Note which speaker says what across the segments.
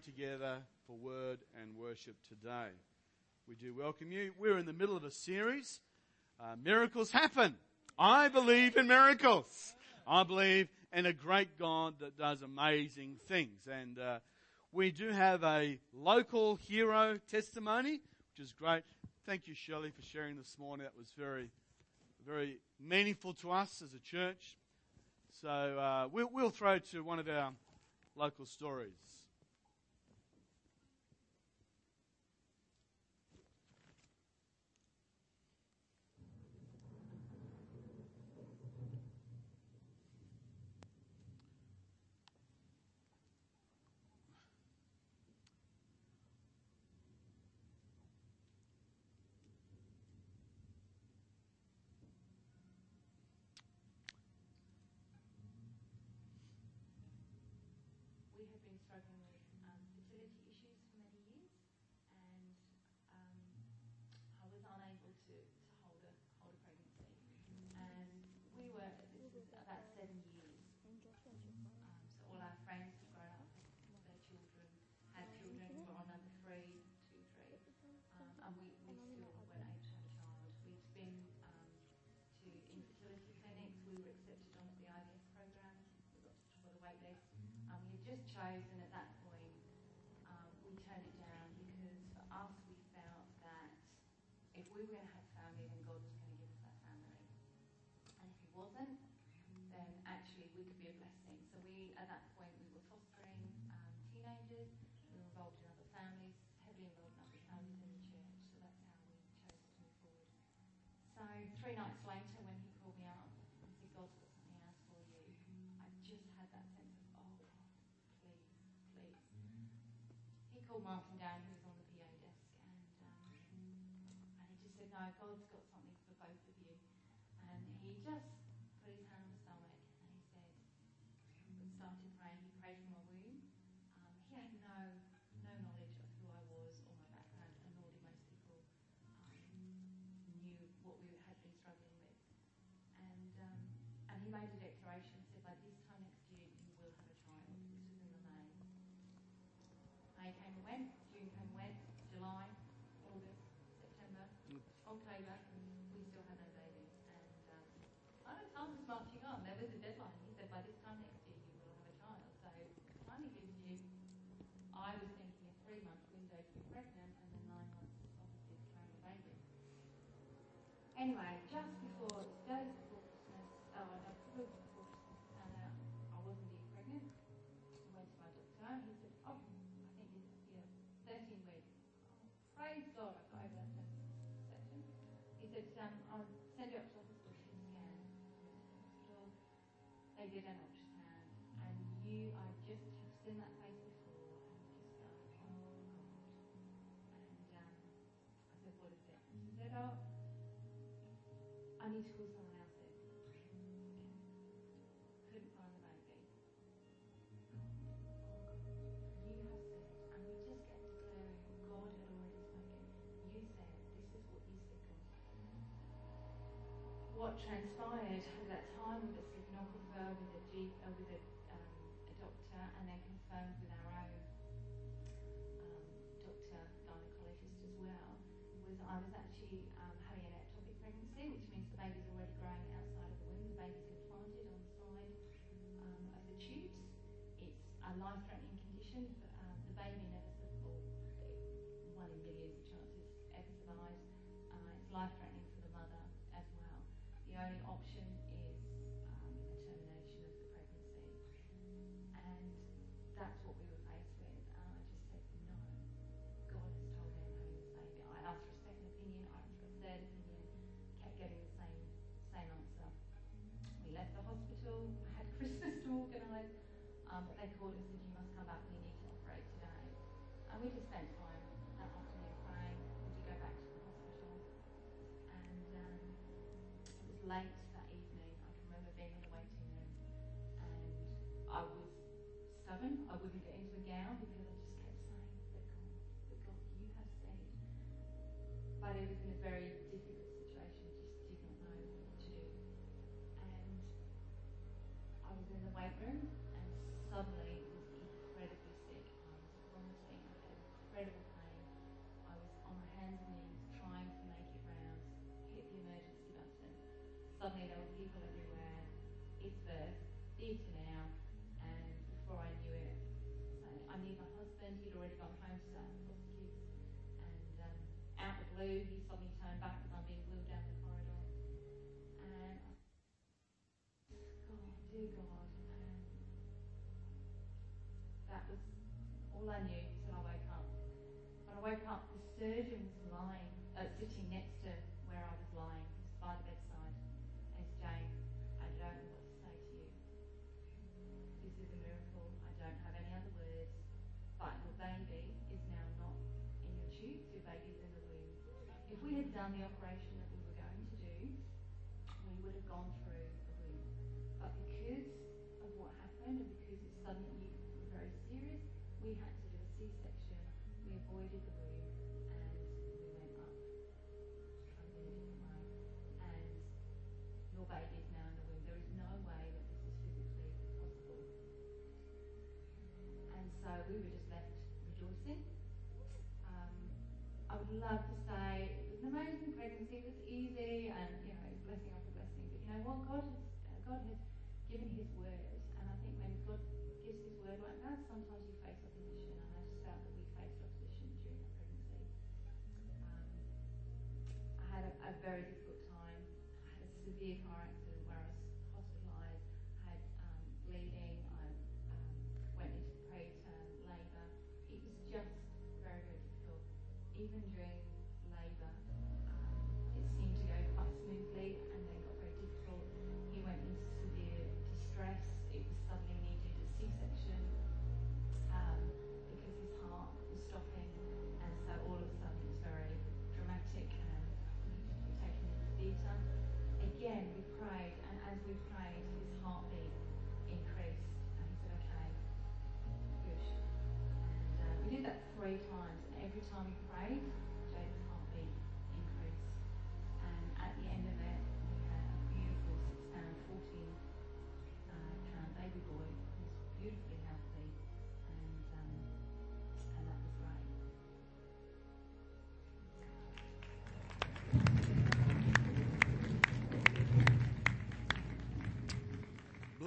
Speaker 1: together for word and worship today. We do welcome you. We're in the middle of a series. Uh, miracles happen. I believe in miracles. I believe in a great God that does amazing things. And uh, we do have a local hero testimony, which is great. Thank you, Shirley, for sharing this morning. That was very, very meaningful to us as a church. So uh, we'll, we'll throw to one of our local stories.
Speaker 2: Chosen at that point, um, we turned it down because for us we felt that if we were going to have family, then God was going to give us that family. And if He wasn't, then actually we could be a blessing. So we, at that point, we were fostering um, teenagers. We were involved in other families, heavily involved in other families in the church. So that's how we chose to move forward. So three nights later, when he called me up and said, God's got something else for you, I just had that sense of, oh God, please, please. He called Martin down, who was on the PA desk, and um, and he just said, no, God's got something for both of you. And he just put his hand on my stomach and he said, we started praying. He prayed for my womb. Um, he had no no knowledge of who I was or my background, and nor did most people um, knew what we had been struggling with. And um, and he made a declaration, said, by this time next year you will have a child. This was in the May. May came June came went, July, August, September, October, we still had no baby. And um, I know time was marching on. There was a deadline. He said, by this time next year you will have a child. So finally gives you, I was thinking a three month window to be pregnant and then nine months obviously to carry a baby. Anyway, just before, days I The only option is um, a termination of the pregnancy, and that's what we were faced with. And I just said no. God has told me I'm having this baby. I asked for a second opinion. I asked for a third opinion. Kept getting the same same answer. We left the hospital. Had Christmas to organise, um, but they called and said you must come back. We need to operate today. And we just spent suddenly there were people everywhere. It's birth, theatre now, and before I knew it, saying, I need my husband. He'd already gone home to start the kids, and um, out the blue, he suddenly turned back as I'm being wheeled down the corridor, and I, God, dear God, and that was all I knew till I woke up. When I woke up, the surgeon was lying, uh, sitting next to where I was lying, we had done the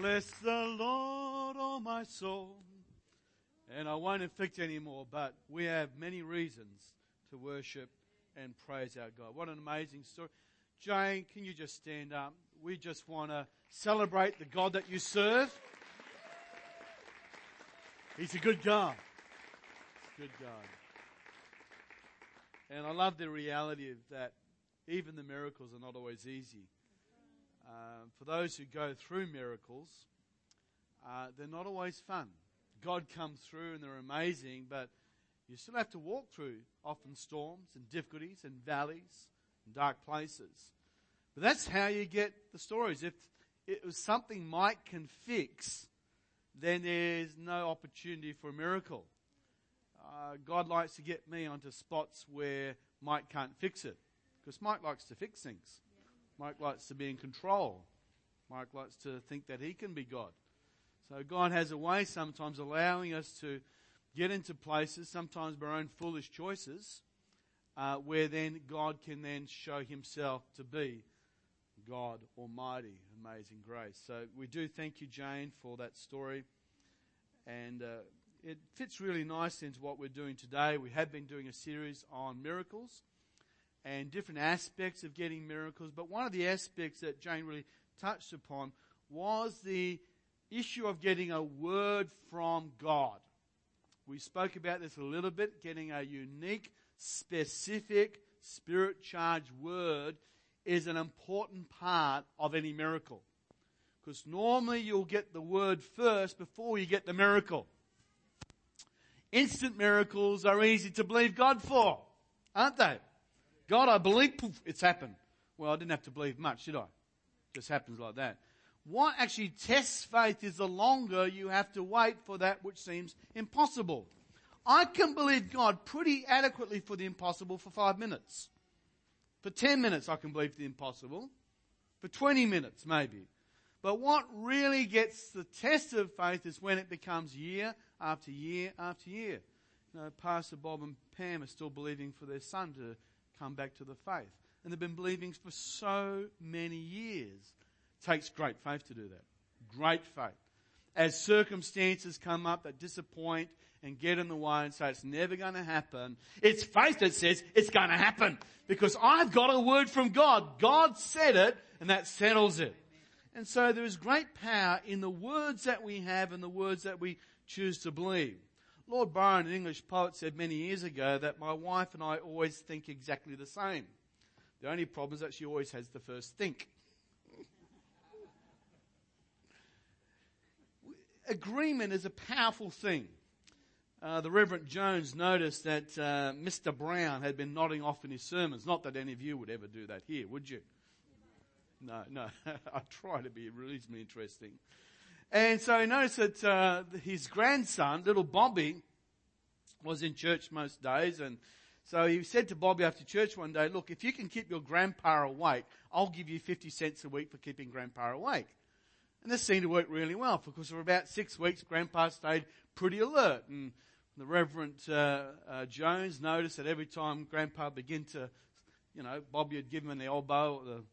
Speaker 1: Bless the Lord, oh my soul. And I won't inflict any more, but we have many reasons to worship and praise our God. What an amazing story. Jane, can you just stand up? We just want to celebrate the God that you serve. He's a good God. Good God. And I love the reality of that even the miracles are not always easy. Uh, for those who go through miracles, uh, they're not always fun. God comes through and they're amazing, but you still have to walk through often storms and difficulties and valleys and dark places. But that's how you get the stories. If it was something Mike can fix, then there's no opportunity for a miracle. Uh, God likes to get me onto spots where Mike can't fix it. Because Mike likes to fix things. Mike likes to be in control. Mike likes to think that he can be God. So God has a way sometimes allowing us to get into places, sometimes by our own foolish choices, uh, where then God can then show himself to be God Almighty, amazing grace. So we do thank you, Jane, for that story. And uh, it fits really nicely into what we're doing today. We have been doing a series on miracles and different aspects of getting miracles. But one of the aspects that Jane really touched upon was the issue of getting a word from God. We spoke about this a little bit, getting a unique, specific, spirit charged word is an important part of any miracle. Because normally you'll get the word first before you get the miracle. Instant miracles are easy to believe God for, aren't they? God, I believe, poof, it's happened. Well, I didn't have to believe much, did I? Just happens like that. What actually tests faith is the longer you have to wait for that which seems impossible. I can believe God pretty adequately for the impossible for five minutes. For ten minutes I can believe the impossible. For twenty minutes maybe. But what really gets the test of faith is when it becomes year after year after year. You know, Pastor Bob and Pam are still believing for their son to come back to the faith. and they've been believing for so many years. It takes great faith to do that. Great faith. As circumstances come up that disappoint and get in the way and say it's never going to happen, it's faith that says it's going to happen because I've got a word from God. God said it and that settles it. And so there is great power in the words that we have and the words that we choose to believe. Lord Byron, an English poet, said many years ago that my wife and I always think exactly the same. The only problem is that she always has the first think. Agreement is a powerful thing. Uh, the Reverend Jones noticed that uh, Mr. Brown had been nodding off in his sermons. Not that any of you would ever do that here, would you? No, no. I try to be reasonably interesting. And so he noticed that uh, his grandson, little Bobby, was in church most days. And so he said to Bobby after church one day, look, if you can keep your grandpa awake, I'll give you 50 cents a week for keeping grandpa awake. And this seemed to work really well because for about six weeks, grandpa stayed pretty alert. And the Reverend uh, uh, Jones noticed that every time grandpa began to, you know, Bobby had given him the elbow, the,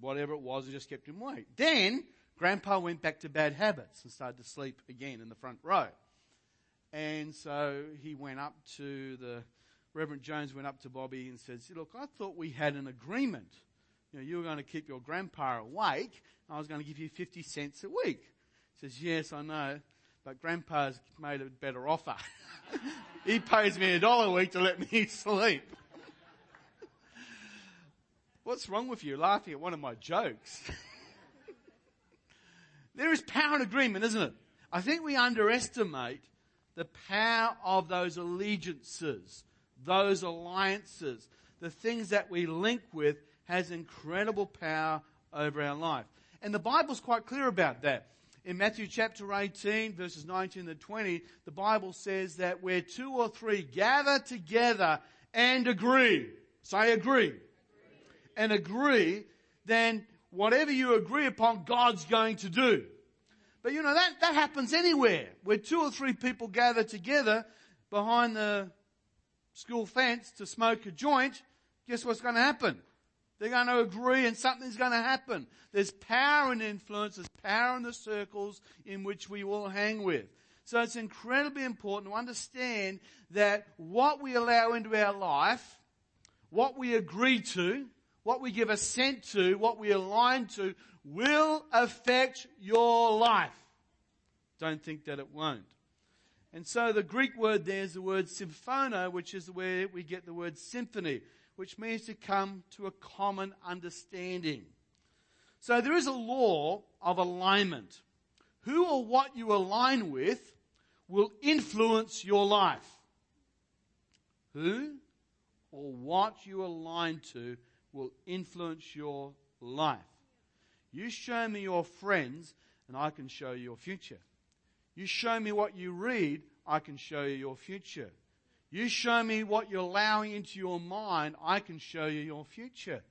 Speaker 1: whatever it was, and just kept him awake. Then, grandpa went back to bad habits and started to sleep again in the front row. And so he went up to the Reverend Jones went up to Bobby and said, Look, I thought we had an agreement. You know, you were going to keep your grandpa awake. I was going to give you 50 cents a week. He says, Yes, I know, but grandpa's made a better offer. he pays me a dollar a week to let me sleep. What's wrong with you laughing at one of my jokes? there is power in agreement, isn't it? I think we underestimate the power of those allegiances, those alliances, the things that we link with has incredible power over our life. And the Bible's quite clear about that. In Matthew chapter 18 verses 19 to 20, the Bible says that where two or three gather together and agree, say agree, agree. and agree, then whatever you agree upon, God's going to do. But you know, that, that happens anywhere. Where two or three people gather together behind the school fence to smoke a joint, guess what's going to happen? They're going to agree and something's going to happen. There's power and influence, there's power in the circles in which we all hang with. So it's incredibly important to understand that what we allow into our life, what we agree to, what we give assent to, what we align to, will affect your life. Don't think that it won't. And so the Greek word there is the word symphono, which is where we get the word symphony, which means to come to a common understanding. So there is a law of alignment. Who or what you align with will influence your life. Who or what you align to will influence your life. You show me your friends, and I can show you your future. You show me what you read, I can show you your future. You show me what you're allowing into your mind, I can show you your future.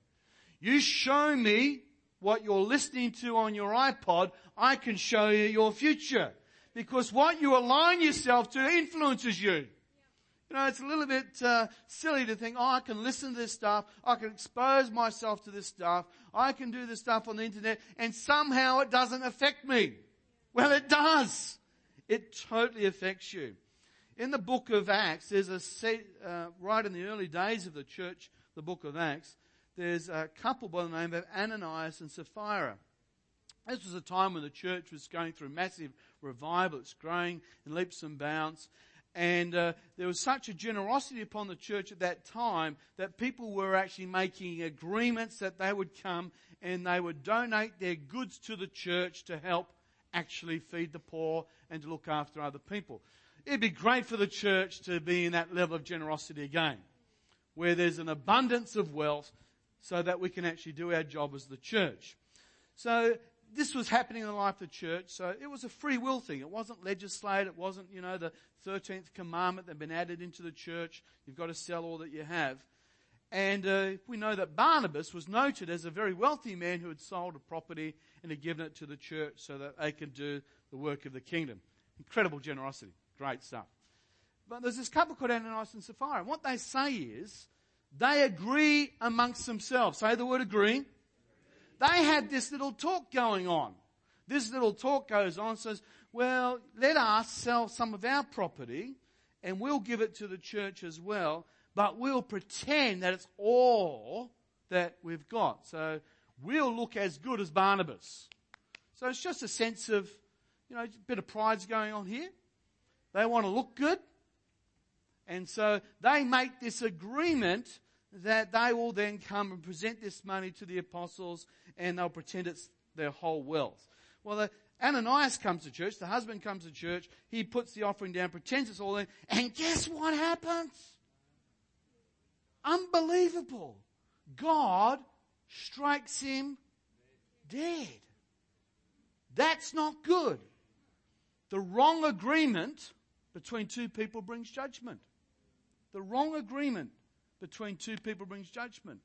Speaker 1: You show me what you're listening to on your iPod, I can show you your future. Because what you align yourself to influences you. You know, it's a little bit uh, silly to think, oh, I can listen to this stuff, I can expose myself to this stuff, I can do this stuff on the internet, and somehow it doesn't affect me. Well, it does. It totally affects you. In the book of Acts, there's a uh, right in the early days of the church, the book of Acts, there's a couple by the name of Ananias and Sapphira. This was a time when the church was going through massive revival. It's growing in leaps and bounds. And uh, there was such a generosity upon the church at that time that people were actually making agreements that they would come and they would donate their goods to the church to help actually feed the poor and to look after other people. It'd be great for the church to be in that level of generosity again, where there's an abundance of wealth so that we can actually do our job as the church. So this was happening in the life of the church, so it was a free will thing. It wasn't legislated. It wasn't, you know, the 13th commandment that had been added into the church. You've got to sell all that you have. And uh, we know that Barnabas was noted as a very wealthy man who had sold a property and had given it to the church so that they could do the work of the kingdom. Incredible generosity. Great stuff. But there's this couple called Ananias and Sapphira. And what they say is They agree amongst themselves. Say the word agree. They had this little talk going on. This little talk goes on, says, well, let us sell some of our property and we'll give it to the church as well, but we'll pretend that it's all that we've got. So we'll look as good as Barnabas. So it's just a sense of, you know, a bit of pride's going on here. They want to look good. And so they make this agreement that they will then come and present this money to the apostles and they'll pretend it's their whole wealth. Well, the, Ananias comes to church, the husband comes to church, he puts the offering down, pretends it's all in, and guess what happens? Unbelievable. God strikes him dead. That's not good. The wrong agreement between two people brings judgment. The wrong agreement between two people brings judgment.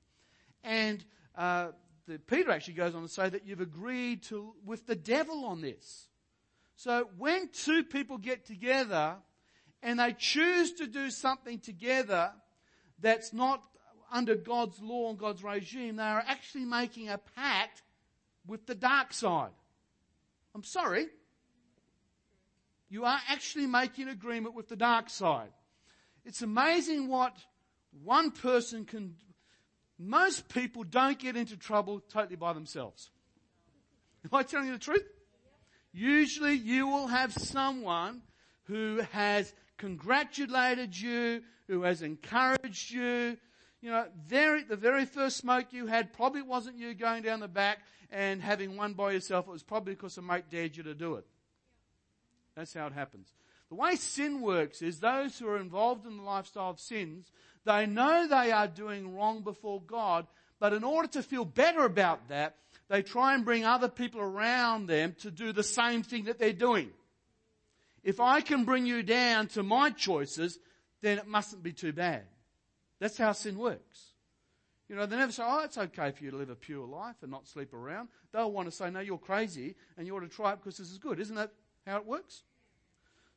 Speaker 1: And uh, the, Peter actually goes on to say that you've agreed to, with the devil on this. So when two people get together and they choose to do something together that's not under God's law and God's regime, they are actually making a pact with the dark side. I'm sorry. You are actually making agreement with the dark side. It's amazing what one person can, most people don't get into trouble totally by themselves. Am I telling you the truth? Usually you will have someone who has congratulated you, who has encouraged you. You know, very, the very first smoke you had probably wasn't you going down the back and having one by yourself. It was probably because a mate dared you to do it. That's how it happens. The way sin works is those who are involved in the lifestyle of sins, they know they are doing wrong before God, but in order to feel better about that, they try and bring other people around them to do the same thing that they're doing. If I can bring you down to my choices, then it mustn't be too bad. That's how sin works. You know, they never say, oh, it's okay for you to live a pure life and not sleep around. They'll want to say, no, you're crazy and you ought to try it because this is good. Isn't that how it works?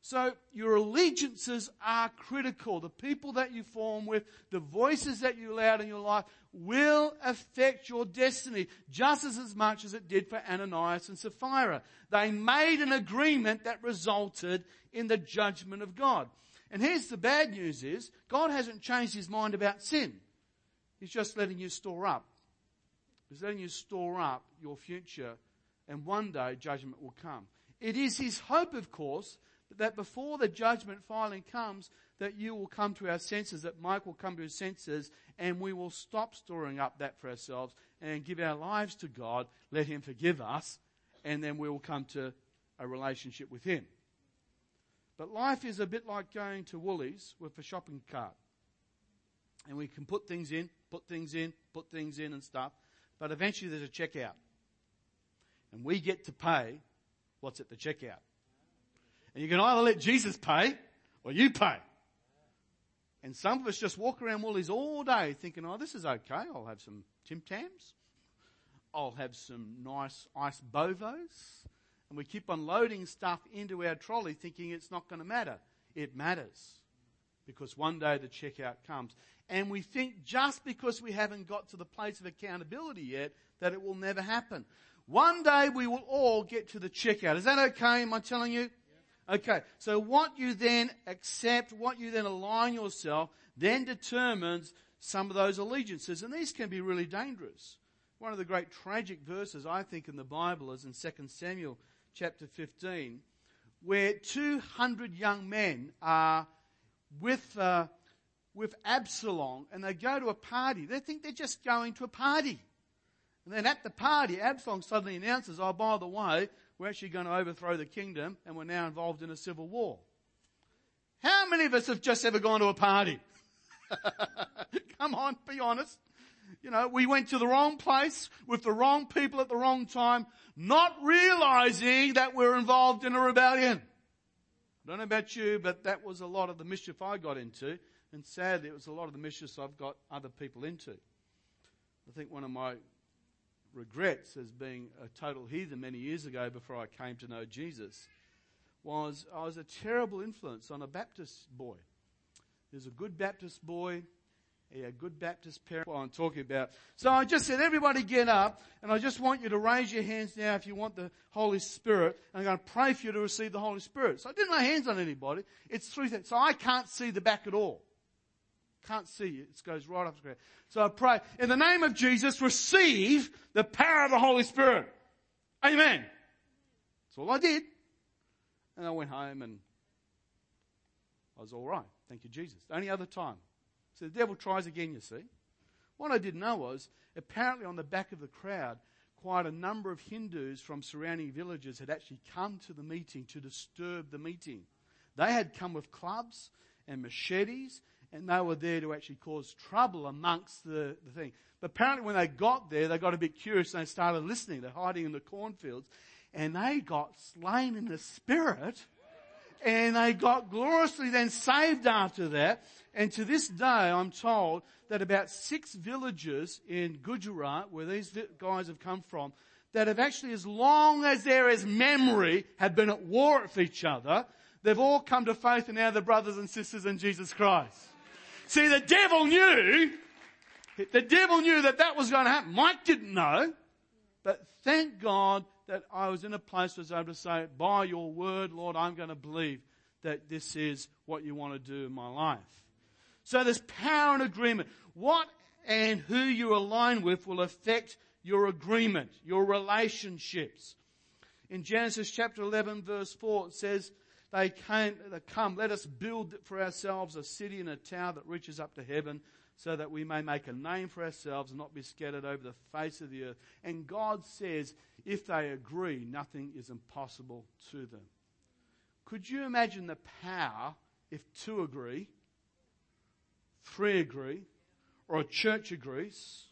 Speaker 1: So your allegiances are critical. The people that you form with, the voices that you allow in your life will affect your destiny just as, much as it did for Ananias and Sapphira. They made an agreement that resulted in the judgment of God. And here's the bad news is God hasn't changed his mind about sin. He's just letting you store up. He's letting you store up your future and one day judgment will come. It is his hope, of course, that before the judgment finally comes, that you will come to our senses, that Mike will come to his senses, and we will stop storing up that for ourselves and give our lives to God, let him forgive us, and then we will come to a relationship with him. But life is a bit like going to Woolies with a shopping cart. And we can put things in, put things in, put things in and stuff, but eventually there's a checkout. And we get to pay what's at the checkout. And you can either let Jesus pay or you pay. And some of us just walk around Woolies all day thinking, oh, this is okay. I'll have some Tim Tams. I'll have some nice Iced VoVos. And we keep on loading stuff into our trolley thinking it's not going to matter. It matters. Because one day the checkout comes. And we think just because we haven't got to the place of accountability yet that it will never happen. One day we will all get to the checkout. Is that okay? Am I telling you? Okay, so what you then accept, what you then align yourself, then determines some of those allegiances. And these can be really dangerous. One of the great tragic verses, I think, in the Bible is in 2 Samuel chapter 15, where 200 young men are with, uh, with Absalom and they go to a party. They think they're just going to a party. And then at the party, Absalom suddenly announces, oh, by the way, we're actually going to overthrow the kingdom and we're now involved in a civil war. How many of us have just ever gone to a party? Come on, be honest. You know, we went to the wrong place with the wrong people at the wrong time, not realizing that we're involved in a rebellion. I don't know about you, but that was a lot of the mischief I got into. And sadly, it was a lot of the mischief I've got other people into. I think one of my regrets as being a total heathen many years ago before I came to know Jesus was I was a terrible influence on a Baptist boy. There's a good Baptist boy, Yeah, good Baptist parent, what I'm talking about. So I just said, everybody get up, and I just want you to raise your hands now if you want the Holy Spirit, and I'm going to pray for you to receive the Holy Spirit. So I didn't lay hands on anybody. It's three things. So I can't see the back at all. Can't see it. It goes right up the ground. So I pray, in the name of Jesus, receive the power of the Holy Spirit. Amen. That's all I did. And I went home and I was alright. Thank you, Jesus. The only other time so the devil tries again, you see. What I didn't know was, apparently on the back of the crowd, quite a number of Hindus from surrounding villages had actually come to the meeting to disturb the meeting. They had come with clubs and machetes, and they were there to actually cause trouble amongst the, the thing. But apparently when they got there, they got a bit curious and they started listening. They're hiding in the cornfields, and they got slain in the spirit, and they got gloriously then saved after that. And to this day, I'm told that about six villages in Gujarat, where these guys have come from, that have actually, as long as there is memory, have been at war with each other. They've all come to faith and now they're brothers and sisters in Jesus Christ. See, the devil knew, the devil knew that that was going to happen. Mike didn't know, but thank God that I was in a place where I was able to say, by your word, Lord, I'm going to believe that this is what you want to do in my life. So there's power in agreement. What and who you align with will affect your agreement, your relationships. In Genesis chapter 11 verse 4 it says, they came, they come, let us build for ourselves a city and a tower that reaches up to heaven so that we may make a name for ourselves and not be scattered over the face of the earth. And God says, if they agree, nothing is impossible to them. Could you imagine the power if two agree three agree, or a church agrees,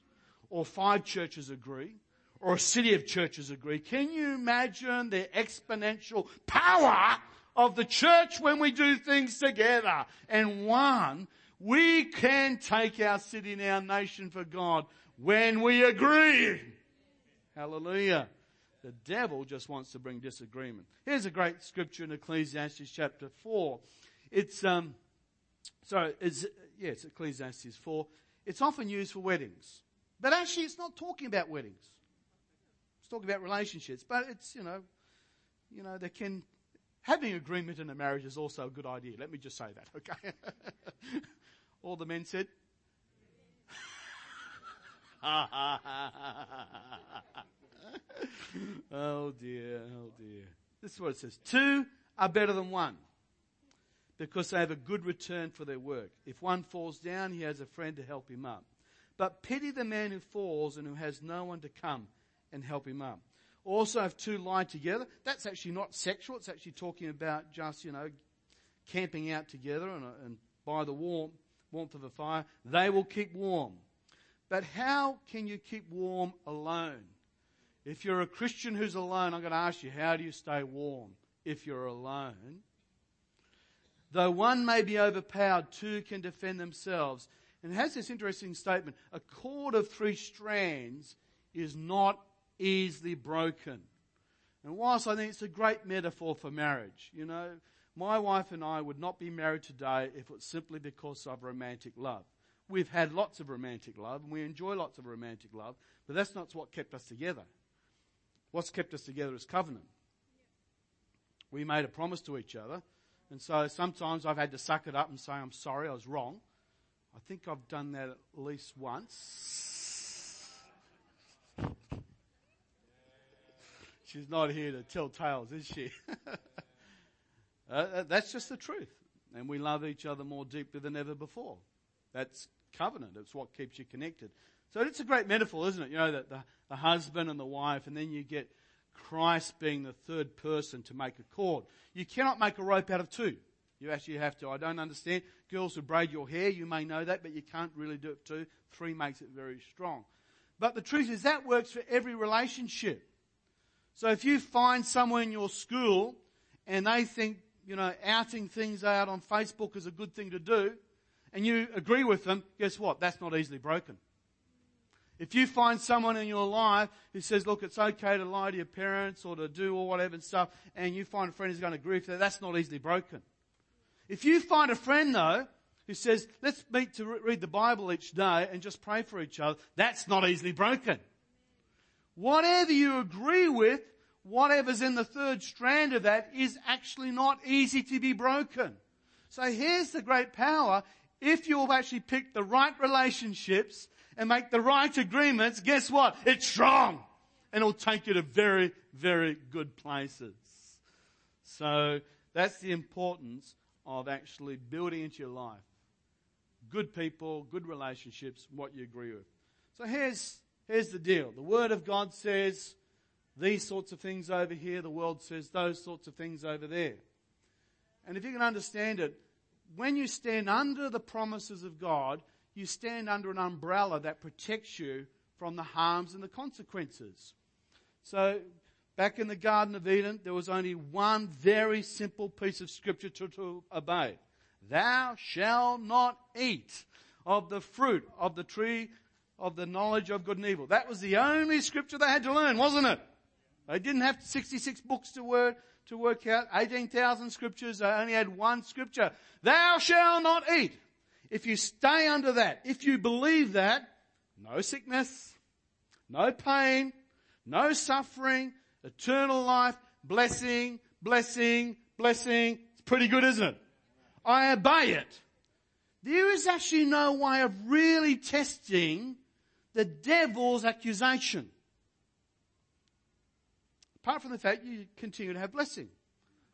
Speaker 1: or five churches agree, or a city of churches agree. Can you imagine the exponential power of the church when we do things together? And one, we can take our city and our nation for God when we agree. Hallelujah. The devil just wants to bring disagreement. Here's a great scripture in Ecclesiastes chapter 4. It's, um, so it's, yes, Ecclesiastes 4. It's often used for weddings. But actually, it's not talking about weddings. It's talking about relationships. But it's, you know, you know, they can, having agreement in a marriage is also a good idea. Let me just say that, okay? All the men said, oh dear, oh dear. This is what it says. Two are better than one because they have a good return for their work. If one falls down, he has a friend to help him up. But pity the man who falls and who has no one to come and help him up. Also, if two lie together, that's actually not sexual. It's actually talking about just, you know, camping out together and, uh, and by the warmth, warmth of a fire. They will keep warm. But how can you keep warm alone? If you're a Christian who's alone, I'm going to ask you, how do you stay warm if you're alone? Though one may be overpowered, two can defend themselves. And it has this interesting statement. A cord of three strands is not easily broken. And whilst I think it's a great metaphor for marriage, you know, my wife and I would not be married today if it's simply because of romantic love. We've had lots of romantic love and we enjoy lots of romantic love, but that's not what kept us together. What's kept us together is covenant. We made a promise to each other and so sometimes I've had to suck it up and say, I'm sorry, I was wrong. I think I've done that at least once. She's not here to tell tales, is she? uh, that's just the truth. And we love each other more deeply than ever before. That's covenant. It's what keeps you connected. So it's a great metaphor, isn't it? You know, that the, the husband and the wife, and then you get Christ being the third person to make a cord. You cannot make a rope out of two. You actually have to. I don't understand. Girls who braid your hair, you may know that, but you can't really do it two. Three makes it very strong. But the truth is that works for every relationship. So if you find someone in your school and they think, you know, outing things out on Facebook is a good thing to do, and you agree with them, guess what? That's not easily broken. If you find someone in your life who says, look, it's okay to lie to your parents or to do or whatever and stuff, and you find a friend who's going to agree with that, that's not easily broken. If you find a friend though, who says, let's meet to re- read the Bible each day and just pray for each other, that's not easily broken. Whatever you agree with, whatever's in the third strand of that is actually not easy to be broken. So here's the great power. If you've actually picked the right relationships and make the right agreements, guess what? It's strong. And it'll take you to very, very good places. So that's the importance of actually building into your life. Good people, good relationships, what you agree with. So here's, here's the deal. The Word of God says these sorts of things over here. The world says those sorts of things over there. And if you can understand it, when you stand under the promises of God, you stand under an umbrella that protects you from the harms and the consequences. So, back in the Garden of Eden, there was only one very simple piece of scripture to, to obey. Thou shalt not eat of the fruit of the tree of the knowledge of good and evil. That was the only scripture they had to learn, wasn't it? They didn't have 66 books to work, to work out, 18,000 scriptures. They only had one scripture. Thou shalt not eat. If you stay under that, if you believe that, no sickness, no pain, no suffering, eternal life, blessing, blessing, blessing. It's pretty good, isn't it? I obey it. There is actually no way of really testing the devil's accusation. Apart from the fact you continue to have blessing.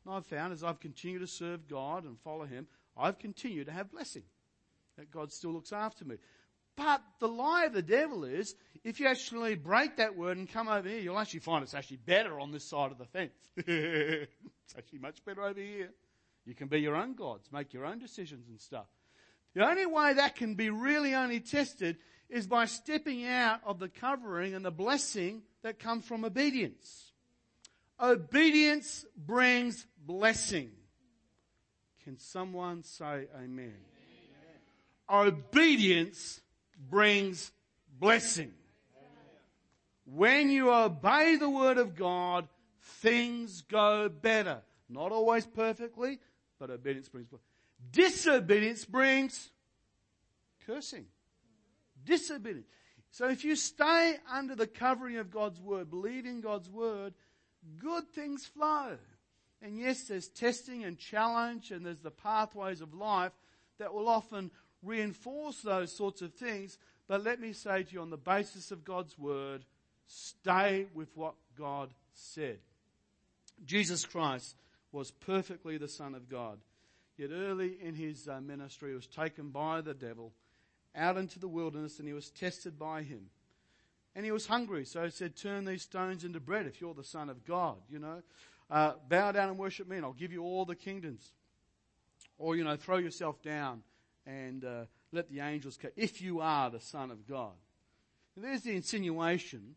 Speaker 1: And I've found as I've continued to serve God and follow Him, I've continued to have blessing. That God still looks after me. But the lie of the devil is, if you actually break that word and come over here, you'll actually find it's actually better on this side of the fence. it's actually much better over here. You can be your own gods, make your own decisions and stuff. The only way that can be really only tested is by stepping out of the covering and the blessing that comes from obedience. Obedience brings blessing. Can someone say amen? amen. Obedience brings blessing. When you obey the word of God, things go better. Not always perfectly, but obedience brings blessing. Disobedience brings cursing. Disobedience. So if you stay under the covering of God's word, believe in God's word, good things flow. And yes, there's testing and challenge and there's the pathways of life that will often reinforce those sorts of things. But let me say to you on the basis of God's word, stay with what God said. Jesus Christ was perfectly the Son of God. Yet early in his uh, ministry, he was taken by the devil out into the wilderness and he was tested by him. And he was hungry, so he said, Turn these stones into bread if you're the Son of God, you know. Uh, bow down and worship me, and I'll give you all the kingdoms. Or, you know, throw yourself down and uh, let the angels come. If you are the Son of God. And there's the insinuation.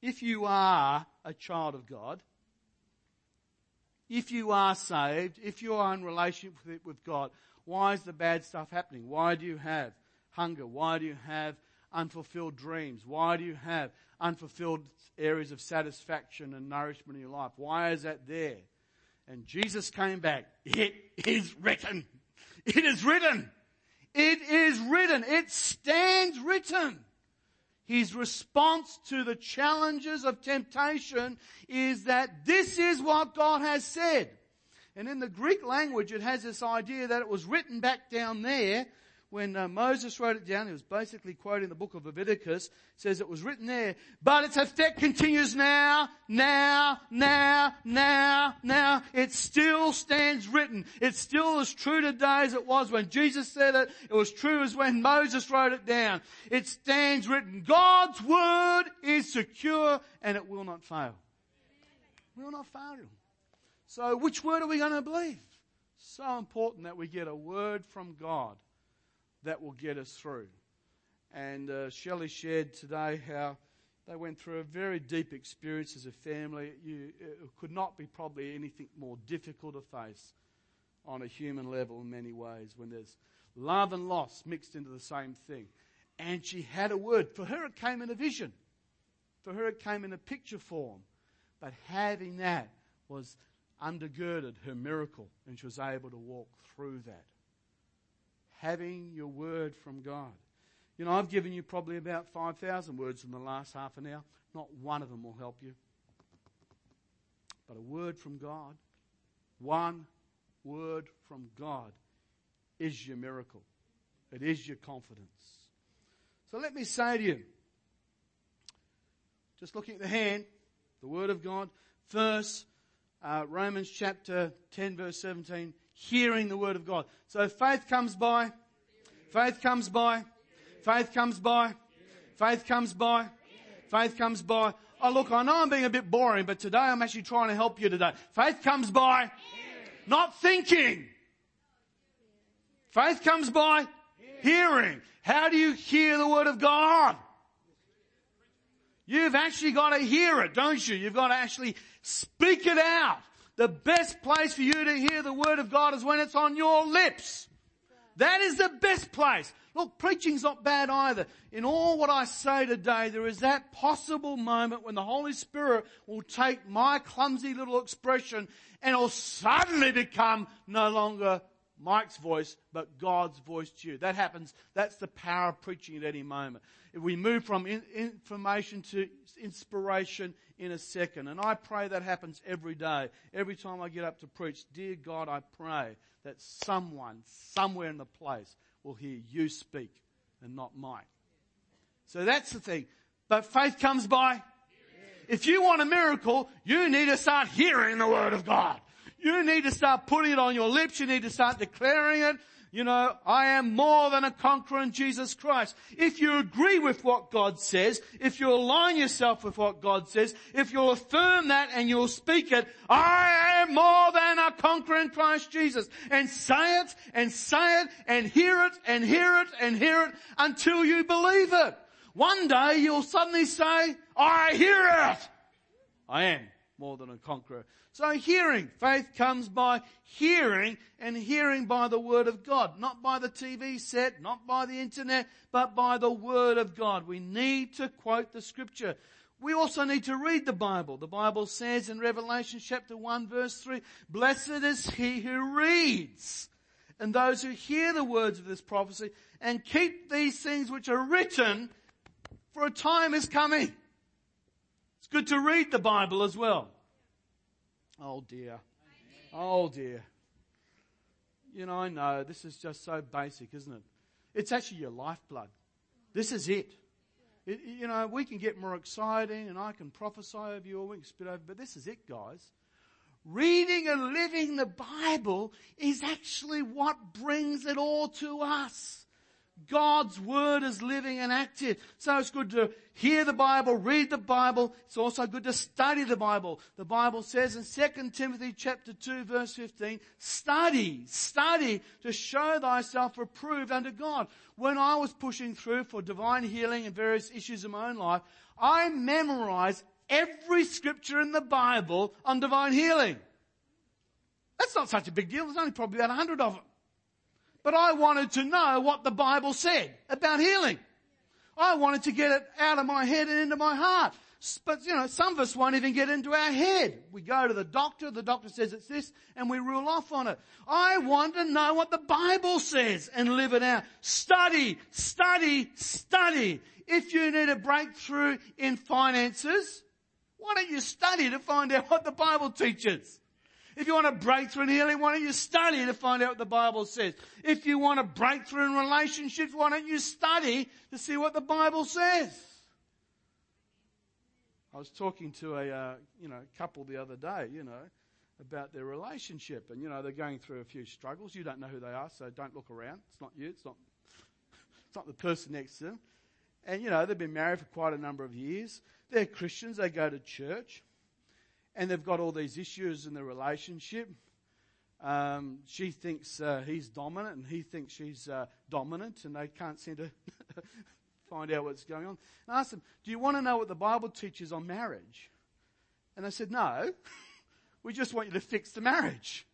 Speaker 1: If you are a child of God, if you are saved, if you are in relationship with God, why is the bad stuff happening? Why do you have hunger? Why do you have unfulfilled dreams? Why do you have unfulfilled areas of satisfaction and nourishment in your life? Why is that there? And Jesus came back. It is written. It is written. It is written. It stands written. His response to the challenges of temptation is that this is what God has said. And in the Greek language, it has this idea that it was written back down there when uh, Moses wrote it down, he was basically quoting the book of Leviticus, says it was written there, but its effect continues now, now, now, now, now. It still stands written. It's still as true today as it was when Jesus said it. It was true as when Moses wrote it down. It stands written. God's word is secure and it will not fail. It will not fail. So which word are we going to believe? So important that we get a word from God that will get us through. And uh, Shelley shared today how they went through a very deep experience as a family. You, it could not be probably anything more difficult to face on a human level in many ways when there's love and loss mixed into the same thing. And she had a word. For her, it came in a vision. For her, it came in a picture form. But having that was undergirded her miracle, and she was able to walk through that having your word from God. You know, I've given you probably about 5,000 words in the last half an hour. Not one of them will help you. But a word from God, one word from God, is your miracle. It is your confidence. So let me say to you, just looking at the hand, the Word of God, first, uh, Romans chapter 10 verse 17, hearing the Word of God. So faith comes by, faith comes by, faith comes by, faith comes by, faith comes by. Oh look, I know I'm being a bit boring, but today I'm actually trying to help you today. Faith comes by, not thinking. Faith comes by hearing. How do you hear the Word of God? You've actually got to hear it, don't you? You've got to actually speak it out. The best place for you to hear the Word of God is when it's on your lips. That is the best place. Look, preaching's not bad either. In all what I say today, there is that possible moment when the Holy Spirit will take my clumsy little expression and it'll suddenly become no longer Mike's voice, but God's voice to you. That happens. That's the power of preaching at any moment. If we move from in, information to inspiration in a second, and I pray that happens every day. Every time I get up to preach, dear God, I pray that someone, somewhere in the place, will hear you speak and not Mike. So that's the thing. But faith comes by. If you want a miracle, you need to start hearing the word of God. You need to start putting it on your lips. You need to start declaring it. You know, I am more than a conqueror in Jesus Christ. If you agree with what God says, if you align yourself with what God says, if you'll affirm that and you'll speak it, I am more than a conqueror in Christ Jesus. And say it and say it and hear it and hear it and hear it until you believe it. One day you'll suddenly say, I hear it. I am more than a conqueror. So hearing, faith comes by hearing and hearing by the word of God, not by the TV set, not by the internet, but by the word of God. We need to quote the scripture. We also need to read the Bible. The Bible says in Revelation chapter 1 verse 3, blessed is he who reads and those who hear the words of this prophecy and keep these things which are written for a time is coming. Good to read the Bible as well. Oh dear. Oh dear. You know, I know this is just so basic, isn't it? It's actually your lifeblood. This is it. it. You know, we can get more exciting and I can prophesy over you or we can spit over, but this is it, guys. Reading and living the Bible is actually what brings it all to us. God's Word is living and active. So it's good to hear the Bible, read the Bible. It's also good to study the Bible. The Bible says in 2 Timothy chapter 2 verse 15, study, study to show thyself approved unto God. When I was pushing through for divine healing and various issues in my own life, I memorized every scripture in the Bible on divine healing. That's not such a big deal. There's only probably about a hundred of them. But I wanted to know what the Bible said about healing. I wanted to get it out of my head and into my heart. But you know, some of us won't even get into our head. We go to the doctor, the doctor says it's this, and we rule off on it. I want to know what the Bible says and live it out. Study, study, study. If you need a breakthrough in finances, why don't you study to find out what the Bible teaches? If you want a breakthrough in healing, why don't you study to find out what the Bible says? If you want a breakthrough in relationships, why don't you study to see what the Bible says? I was talking to a uh, you know couple the other day, you know, about their relationship, and you know they're going through a few struggles. You don't know who they are, so don't look around. It's not you. It's not. It's not the person next to them. And you know they've been married for quite a number of years. They're Christians. They go to church and they've got all these issues in the relationship. Um, she thinks uh, he's dominant, and he thinks she's uh, dominant, and they can't seem to find out what's going on. And I asked them, "Do you want to know what the Bible teaches on marriage?" And they said, "No, we just want you to fix the marriage."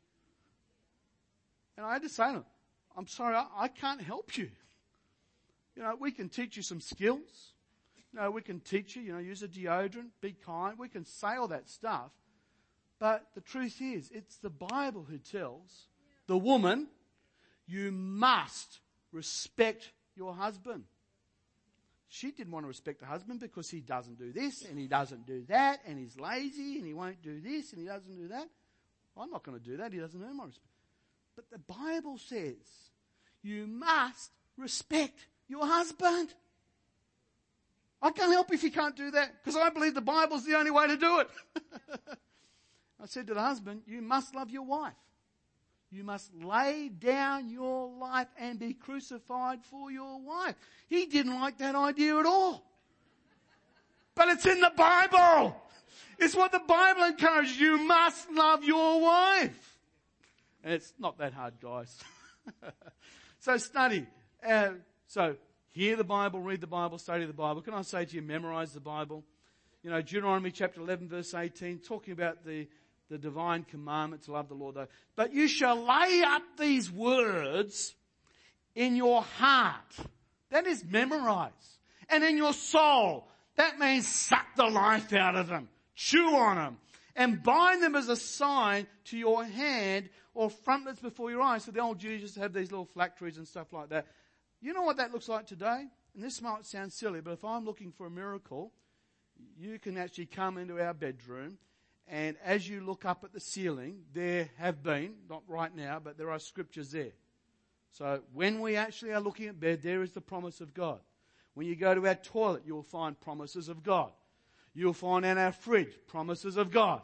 Speaker 1: And I had to say to them, "I'm sorry, I, I can't help you. You know, we can teach you some skills." No, we can teach you, you know, use a deodorant, be kind. We can say all that stuff. But the truth is, it's the Bible who tells the woman, you must respect your husband. She didn't want to respect her husband because he doesn't do this and he doesn't do that and he's lazy and he won't do this and he doesn't do that. I'm not going to do that. He doesn't earn my respect. But the Bible says you must respect your husband. I can't help if you can't do that because I believe the Bible's the only way to do it. I said to the husband, you must love your wife. You must lay down your life and be crucified for your wife. He didn't like that idea at all. But it's in the Bible. It's what the Bible encourages. You must love your wife. And it's not that hard, guys. so study. Uh, so hear the Bible, read the Bible, study the Bible. Can I say to you, memorize the Bible? You know, Deuteronomy chapter 11 verse 18, talking about the, the divine commandment to love the Lord. Though. But you shall lay up these words in your heart. That is memorize. And in your soul. That means suck the life out of them. Chew on them. And bind them as a sign to your hand or frontlets before your eyes. So the old Jews used to have these little phylacteries and stuff like that. You know what that looks like today? And this might sound silly, but if I'm looking for a miracle, you can actually come into our bedroom and as you look up at the ceiling, there have been, not right now, but there are scriptures there. So when we actually are looking at bed, there is the promise of God. When you go to our toilet, you'll find promises of God. You'll find in our fridge promises of God.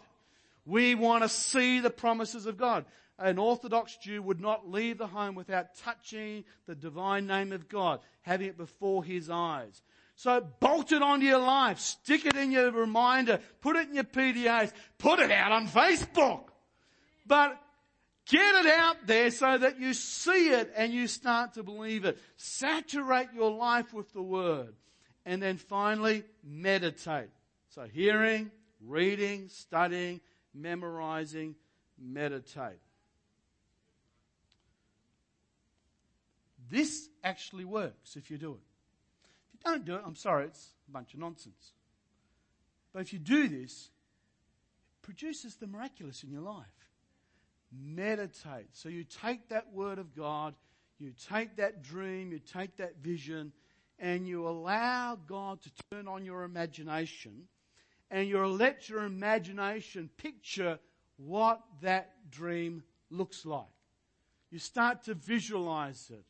Speaker 1: We want to see the promises of God. An Orthodox Jew would not leave the home without touching the divine name of God, having it before his eyes. So bolt it onto your life. Stick it in your reminder. Put it in your PDAs. Put it out on Facebook. But get it out there so that you see it and you start to believe it. Saturate your life with the Word. And then finally, meditate. So hearing, reading, studying, memorizing, meditate. This actually works if you do it. If you don't do it. I'm sorry, it's a bunch of nonsense. But if you do this, it produces the miraculous in your life. Meditate. So you take that word of God, you take that dream, you take that vision, and you allow God to turn on your imagination, and you let your imagination picture what that dream looks like. You start to visualize it.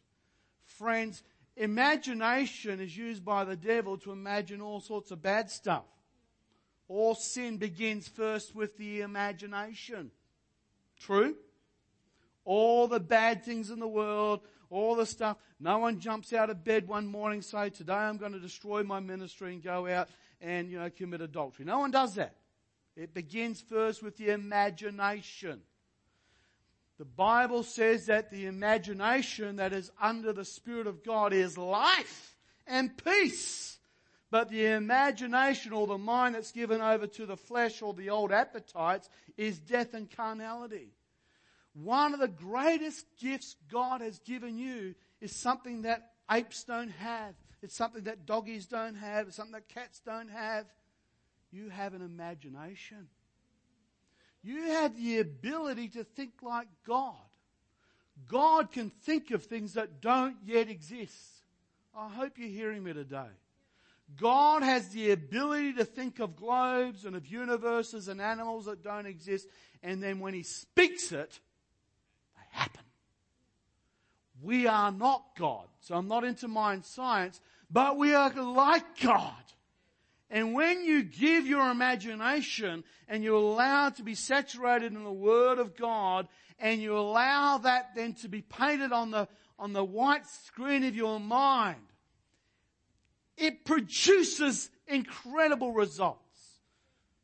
Speaker 1: Friends, Imagination is used by the devil to imagine all sorts of bad stuff. All sin begins first with the imagination. True? All the bad things in the world, all the stuff. No one jumps out of bed one morning say, today I'm going to destroy my ministry and go out and, you know, commit adultery. No one does that. It begins first with the imagination. The Bible says that the imagination that is under the Spirit of God is life and peace. But the imagination or the mind that's given over to the flesh or the old appetites is death and carnality. One of the greatest gifts God has given you is something that apes don't have. It's something that doggies don't have. It's something that cats don't have. You have an imagination. You have the ability to think like God. God can think of things that don't yet exist. I hope you're hearing me today. God has the ability to think of globes and of universes and animals that don't exist, and then when He speaks it, they happen. We are not God. So I'm not into mind science, but we are like God. And when you give your imagination and you allow it to be saturated in the Word of God and you allow that then to be painted on the, on the white screen of your mind, it produces incredible results.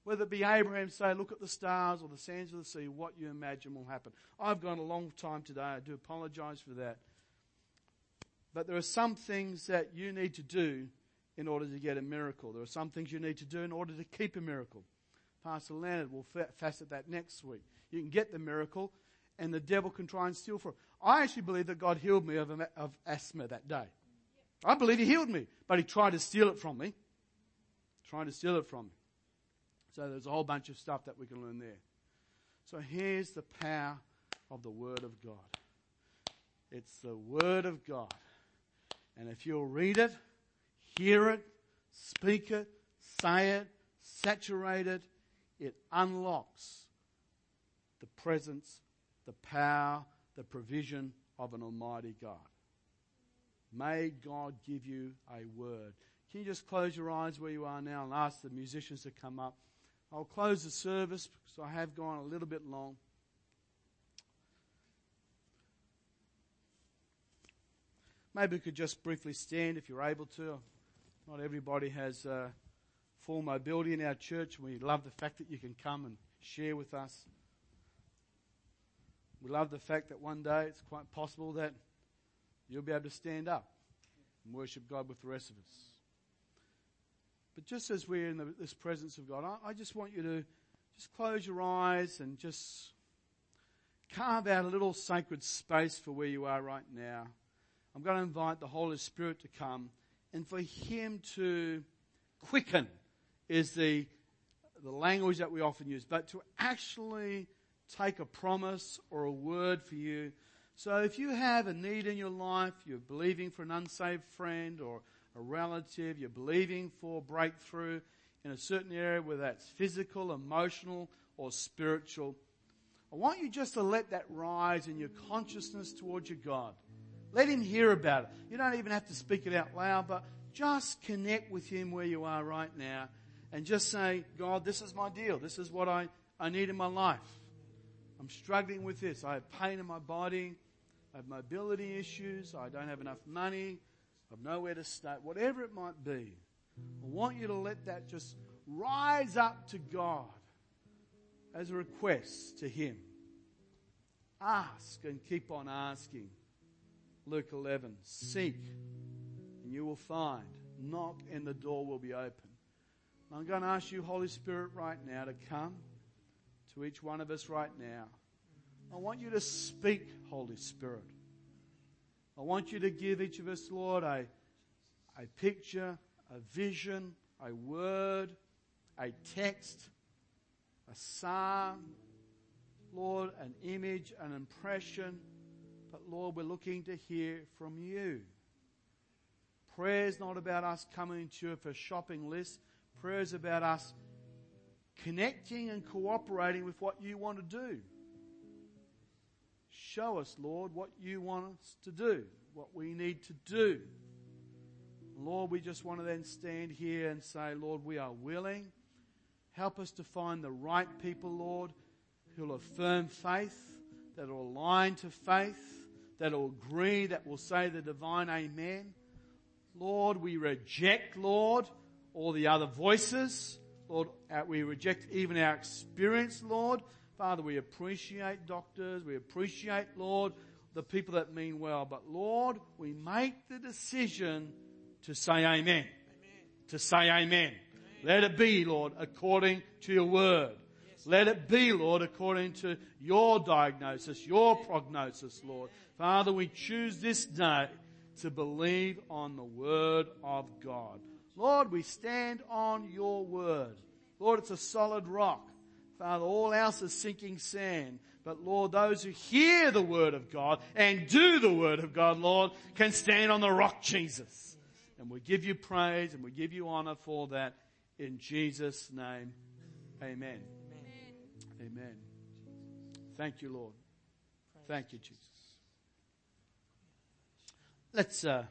Speaker 1: Whether it be Abraham say, look at the stars or the sands of the sea, what you imagine will happen. I've gone a long time today. I do apologize for that. But there are some things that you need to do in order to get a miracle. There are some things you need to do in order to keep a miracle. Pastor Leonard will facet that next week. You can get the miracle, and the devil can try and steal from it. I actually believe that God healed me of, of asthma that day. I believe He healed me, but He tried to steal it from me. Trying to steal it from me. So there's a whole bunch of stuff that we can learn there. So here's the power of the Word of God. It's the Word of God And if you'll read it, hear it, speak it, say it, saturate it, it unlocks the presence, the power, the provision of an Almighty God. May God give you a word. Can you just close your eyes where you are now and ask the musicians to come up? I'll close the service because I have gone a little bit long. Maybe we could just briefly stand if you're able to. Not everybody has uh, full mobility in our church. We love the fact that you can come and share with us. We love the fact that one day it's quite possible that you'll be able to stand up and worship God with the rest of us. But just as we're in the, this presence of God, I, I just want you to just close your eyes and just carve out a little sacred space for where you are right now. I'm going to invite the Holy Spirit to come and for Him to quicken is the, the language that we often use, but to actually take a promise or a word for you. So if you have a need in your life, you're believing for an unsaved friend or a relative, you're believing for breakthrough in a certain area, whether that's physical, emotional, or spiritual, I want you just to let that rise in your consciousness towards your God. Let him hear about it. You don't even have to speak it out loud, but just connect with him where you are right now and just say, God, this is my deal. This is what I, I need in my life. I'm struggling with this. I have pain in my body. I have mobility issues. I don't have enough money. I have nowhere to stay. Whatever it might be. I want you to let that just rise up to God as a request to Him. Ask and keep on asking. Luke 11. Seek and you will find. Knock and the door will be open. I'm going to ask you, Holy Spirit, right now to come to each one of us right now. I want you to speak, Holy Spirit. I want you to give each of us, Lord, a, a picture, a vision, a word, a text, a psalm, Lord, an image, an impression. But Lord, we're looking to hear from you. Prayer is not about us coming to you for shopping list. Prayer is about us connecting and cooperating with what you want to do. Show us, Lord, what you want us to do, what we need to do. Lord, we just want to then stand here and say, Lord, we are willing. Help us to find the right people, Lord, who'll affirm faith, that are aligned to faith, that will agree, that will say the divine amen. Lord, we reject, Lord, all the other voices. Lord, uh, we reject even our experience, Lord. Father, we appreciate doctors. We appreciate, Lord, the people that mean well. But Lord, we make the decision to say amen. amen. To say amen. amen. Let it be, Lord, according to your word. Let it be, Lord, according to your diagnosis, your prognosis, Lord. Father, we choose this day to believe on the word of God. Lord, we stand on your word. Lord, it's a solid rock. Father, all else is sinking sand. But Lord, those who hear the word of God and do the word of God, Lord, can stand on the rock, Jesus. And we give you praise and we give you honor for that in Jesus' name. Amen. Amen. Thank you, Lord. Thank you, Jesus. Let's, uh,